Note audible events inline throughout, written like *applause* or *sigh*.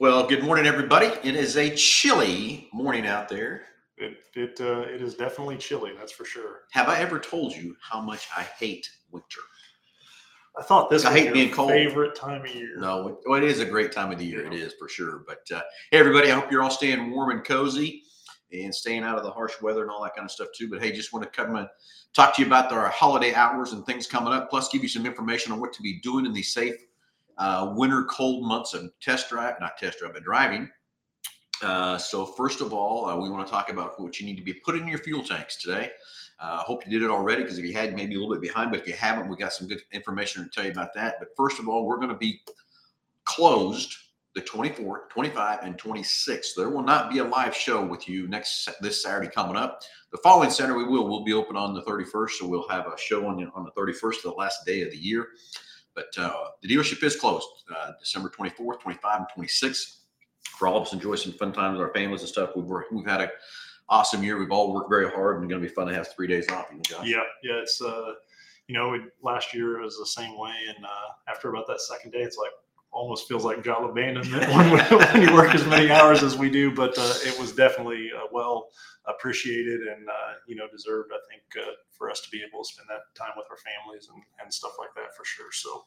Well, good morning, everybody. It is a chilly morning out there. It it uh, it is definitely chilly, that's for sure. Have I ever told you how much I hate winter? I thought this I hate being cold. favorite time of year. No, it, well, it is a great time of the year. It is for sure. But uh, hey, everybody, I hope you're all staying warm and cozy and staying out of the harsh weather and all that kind of stuff too. But hey, just want to come and talk to you about our holiday hours and things coming up, plus give you some information on what to be doing in these safe uh, winter cold months of test drive, not test drive, but driving. Uh, so first of all, uh, we want to talk about what you need to be putting in your fuel tanks today. I uh, hope you did it already because if you had, maybe a little bit behind. But if you haven't, we got some good information to tell you about that. But first of all, we're going to be closed the 24th, 25, and 26th. There will not be a live show with you next this Saturday coming up. The following Saturday we will. We'll be open on the 31st, so we'll have a show on the, on the 31st, the last day of the year. But uh, the dealership is closed uh, December 24th, 25, and 26th. For all of us, enjoy some fun times with our families and stuff. We've we've had a awesome year. We've all worked very hard, and it's going to be fun to have three days off. You know, Yeah, yeah. It's uh, you know, last year it was the same way, and uh, after about that second day, it's like almost feels like job abandonment *laughs* when, when you work as many hours as we do. But uh, it was definitely uh, well appreciated and uh, you know deserved. I think uh, for us to be able to spend that time with our families and, and stuff like that for sure. So.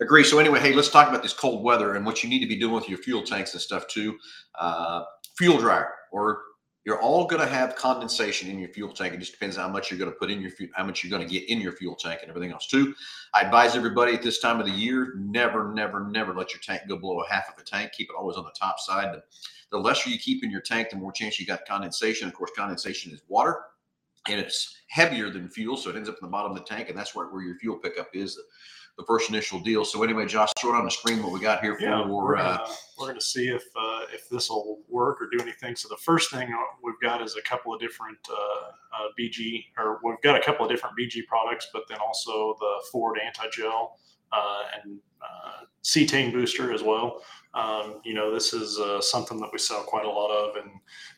Agree. So anyway, hey, let's talk about this cold weather and what you need to be doing with your fuel tanks and stuff too. Uh, fuel dryer, or you're all going to have condensation in your fuel tank. It just depends how much you're going to put in your fuel, how much you're going to get in your fuel tank, and everything else too. I advise everybody at this time of the year, never, never, never let your tank go below a half of a tank. Keep it always on the top side. The, the lesser you keep in your tank, the more chance you got condensation. Of course, condensation is water and it's heavier than fuel, so it ends up in the bottom of the tank, and that's where, where your fuel pickup is. The, first initial deal. So anyway, Josh, throw it on the screen what we got here for. Yeah, we're uh, gonna, we're gonna see if uh, if this will work or do anything. So the first thing we've got is a couple of different uh, uh, BG, or we've got a couple of different BG products, but then also the Ford anti-gel uh, and uh, cetane booster as well. Um, you know, this is uh, something that we sell quite a lot of, and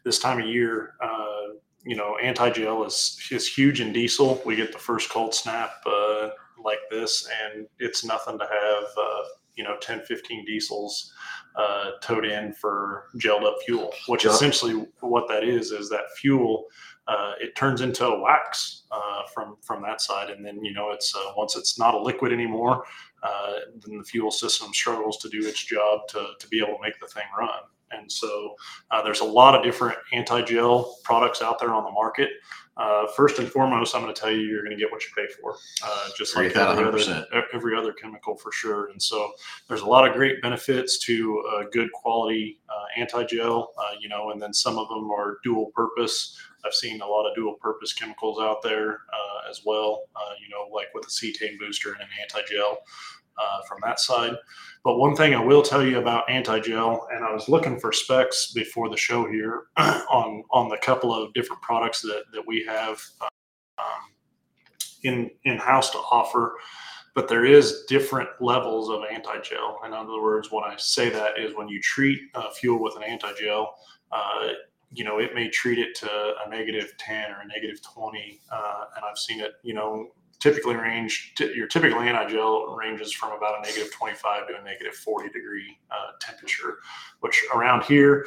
this time of year, uh, you know, anti-gel is is huge in diesel. We get the first cold snap uh, like this, and it's nothing to have, uh, you know, 10, 15 diesels uh, towed in for gelled up fuel, which Yep. essentially what that is is that fuel. Uh, it turns into a wax uh, from from that side, and then you know it's uh, once it's not a liquid anymore, uh, then the fuel system struggles to do its job to to be able to make the thing run. And so uh, there's a lot of different anti-gel products out there on the market. Uh, first and foremost, I'm going to tell you you're going to get what you pay for, uh, just like that every 100%. other, every other chemical for sure. And so there's a lot of great benefits to uh, good quality uh, anti-gel, uh, you know, and then some of them are dual purpose. I've seen a lot of dual purpose chemicals out there uh, as well, uh, you know, like with a cetane booster and an anti-gel uh, from that side. But one thing I will tell you about anti-gel, and I was looking for specs before the show here *clears throat* on on the couple of different products that that we have um, in in house to offer. But there is different levels of anti-gel. In other words, when I say that is when you treat uh, fuel with an anti-gel, uh, you know, it may treat it to a negative 10 or a negative 20. Uh, and I've seen it, you know, typically range, t- your typical anti-gel ranges from about a negative 25 to a negative 40 degree uh, temperature, which around here,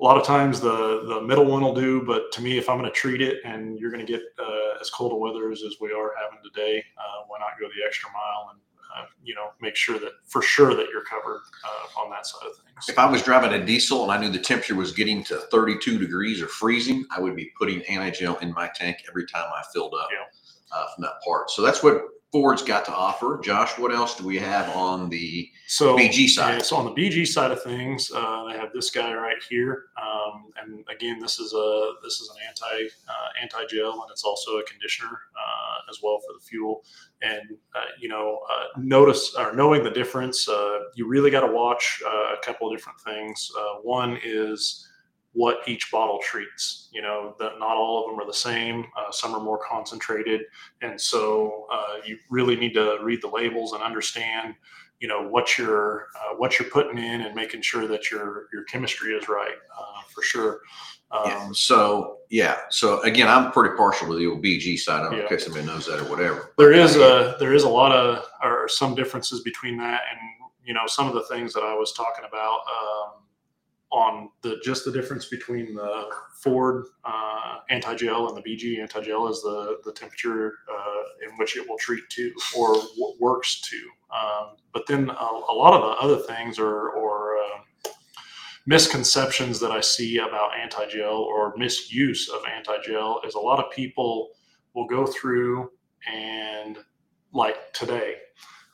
a lot of times the the middle one will do, but to me, if I'm going to treat it and you're going to get uh, as cold a weather as, as we are having today, uh, why not go the extra mile and uh, you know make sure that for sure that you're covered uh, on that side of things. If I was driving a diesel and I knew the temperature was getting to 32 degrees or freezing, I would be putting anti-gel in my tank every time I filled up Yeah. Uh, from that part. So that's what Ford's got to offer. Josh, what else do we have on the So BG side? yeah, so on the BG side of things, uh, they have this guy right here, um, and again, this is a this is an anti uh, anti gel, and it's also a conditioner uh, as well for the fuel. And uh, you know, uh, notice or knowing the difference, uh, you really got to watch uh, a couple of different things. Uh, one is what each bottle treats. You know, that not all of them are the same. Uh, some are more concentrated, and so uh, you really need to read the labels and understand you know what you're uh, what you're putting in and making sure that your your chemistry is right uh, for sure. Um, Yeah. So yeah. So again, I'm pretty partial to the old BG side. I don't Yeah. case somebody knows that or whatever. there is a there is a lot of or some differences between that and you know, some of the things that I was talking about um, on the just the difference between the Ford uh, anti-gel and the BG anti-gel is the the temperature uh, in which it will treat to or w- works to. Um, but then a, a, lot of the other things or or uh, misconceptions that I see about anti-gel or misuse of anti-gel is a lot of people will go through and like today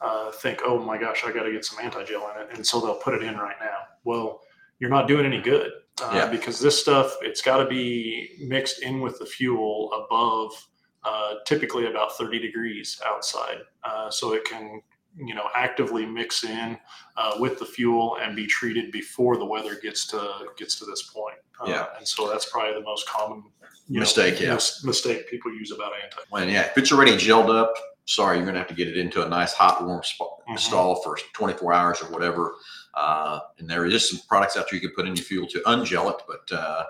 uh, think, oh my gosh, I got to get some anti-gel in it, and so they'll put it in right now. Well, you're not doing any good uh, yeah. because this stuff it's got to be mixed in with the fuel above uh, typically about 30 degrees outside, uh, so it can you know actively mix in uh, with the fuel and be treated before the weather gets to gets to this point. Uh, yeah, and so that's probably the most common mistake. Know, yeah, mis- mistake people use about anti. When yeah, if it's already gelled up, sorry, you're gonna have to get it into a nice hot warm sp- mm-hmm. stall for 24 hours or whatever. Uh, and there is some products out there you can put in your fuel to ungel it, but uh,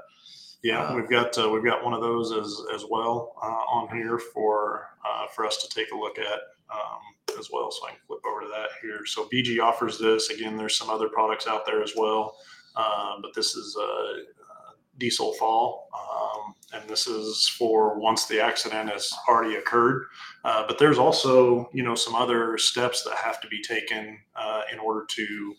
yeah, uh, we've got uh, we've got one of those as as well uh, on here for uh, for us to take a look at um, as well. So I can flip over to that here. So BG offers this again. There's some other products out there as well, but this is diesel fall. Um, and this is for once the accident has already occurred. Uh, but there's also, you know, some other steps that have to be taken uh, in order to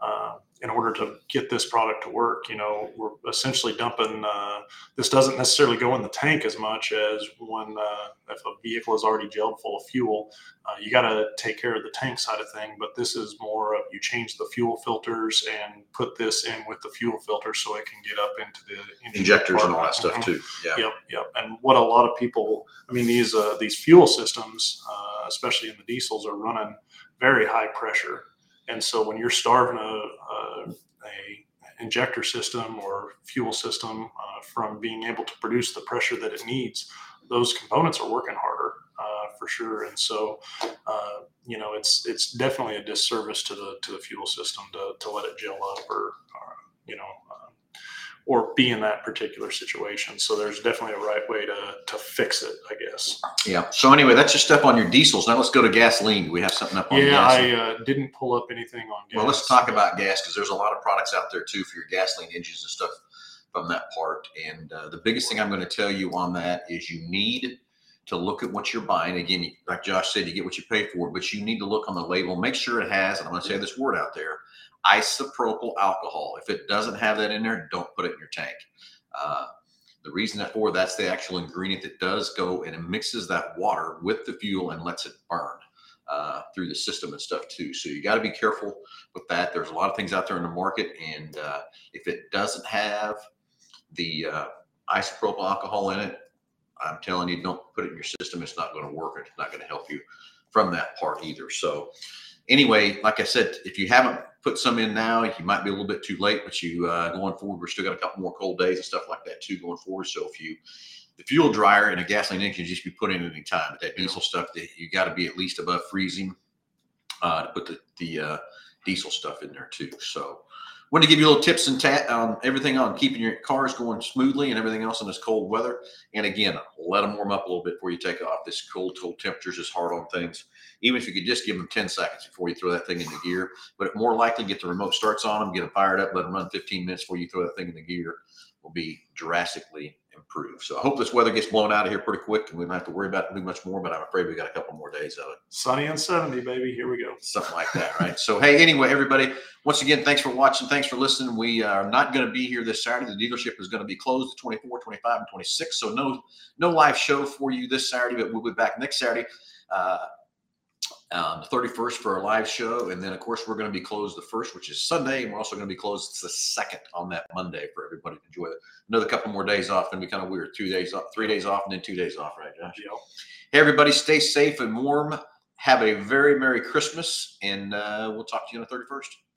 uh, in order to get this product to work. You know, we're essentially dumping. Uh, this doesn't necessarily go in the tank as much as when uh, if a vehicle is already gelled full of fuel, uh, you got to take care of the tank side of thing. But this is more of you change the fuel filters and put this in with the fuel filter so it can get up into the injectors and all that stuff too. Yeah. Yep. Yep. And what a lot of people, I mean, these uh, these fuel systems, uh, especially in the diesels, are running very high pressure and so when you're starving a, a, a injector system or fuel system uh, from being able to produce the pressure that it needs, those components are working harder uh, for sure. And so, uh, you know, it's it's definitely a disservice to the to the fuel system to, to let it gel up or, or be in that particular situation. So there's definitely a right way to to fix it, I guess. Yeah. So anyway, that's your stuff on your diesels. Now let's go to gasoline. We have something up on yeah, I uh, didn't pull up anything on gas. Well, let's talk about gas because there's a lot of products out there too for your gasoline engines and stuff from that part. And uh, the biggest thing I'm going to tell you on that is you need to look at what you're buying. Again, like Josh said, you get what you pay for, but you need to look on the label, make sure it has, and I'm going to say this word out there, isopropyl alcohol. If it doesn't have that in there, don't put it in your tank. Uh, the reason that for that's the actual ingredient that does go and it mixes that water with the fuel and lets it burn uh, through the system and stuff too. So you got to be careful with that. There's a lot of things out there in the market, and uh, if it doesn't have the uh, isopropyl alcohol in it, I'm telling you, don't put it in your system. It's not going to work. It's not going to help you from that part either. So anyway, like I said, if you haven't put some in now. You might be a little bit too late, but you uh, going forward, we're still got a couple more cold days and stuff like that too going forward. So if you the fuel dryer and a gasoline engine just be put in at any time, but that diesel stuff that you got to be at least above freezing uh, to put the the uh, diesel stuff in there too. So wanted to give you a little tips and tat on um, everything on keeping your cars going smoothly and everything else in this cold weather. And again, let them warm up a little bit before you take off. This cold, cold temperatures is hard on things. Even if you could just give them 10 seconds before you throw that thing in the gear, but more likely get the remote starts on them, get them fired up, let them run 15 minutes before you throw that thing in the gear will be drastically improve. So I hope this weather gets blown out of here pretty quick and we don't have to worry about it too much more, but I'm afraid we got a couple more days of it. Sunny and 70, baby. Here we go. Something like that, right? so, hey, anyway, everybody, once again, thanks for watching. Thanks for listening. We are not going to be here this Saturday. The dealership is going to be closed the 24, 25, and 26. So no, no live show for you this Saturday, but we'll be back next Saturday. Uh, um, the 31st for our live show. And then, of course, we're going to be closed the first, which is Sunday. And we're also going to be closed the second on that Monday for everybody to enjoy. Another couple more days off. And be kind of weird. Two days off, three days off, and then two days off, right, Josh? Yep. Hey, everybody, stay safe and warm. Have a very Merry Christmas. And uh, we'll talk to you on the 31st.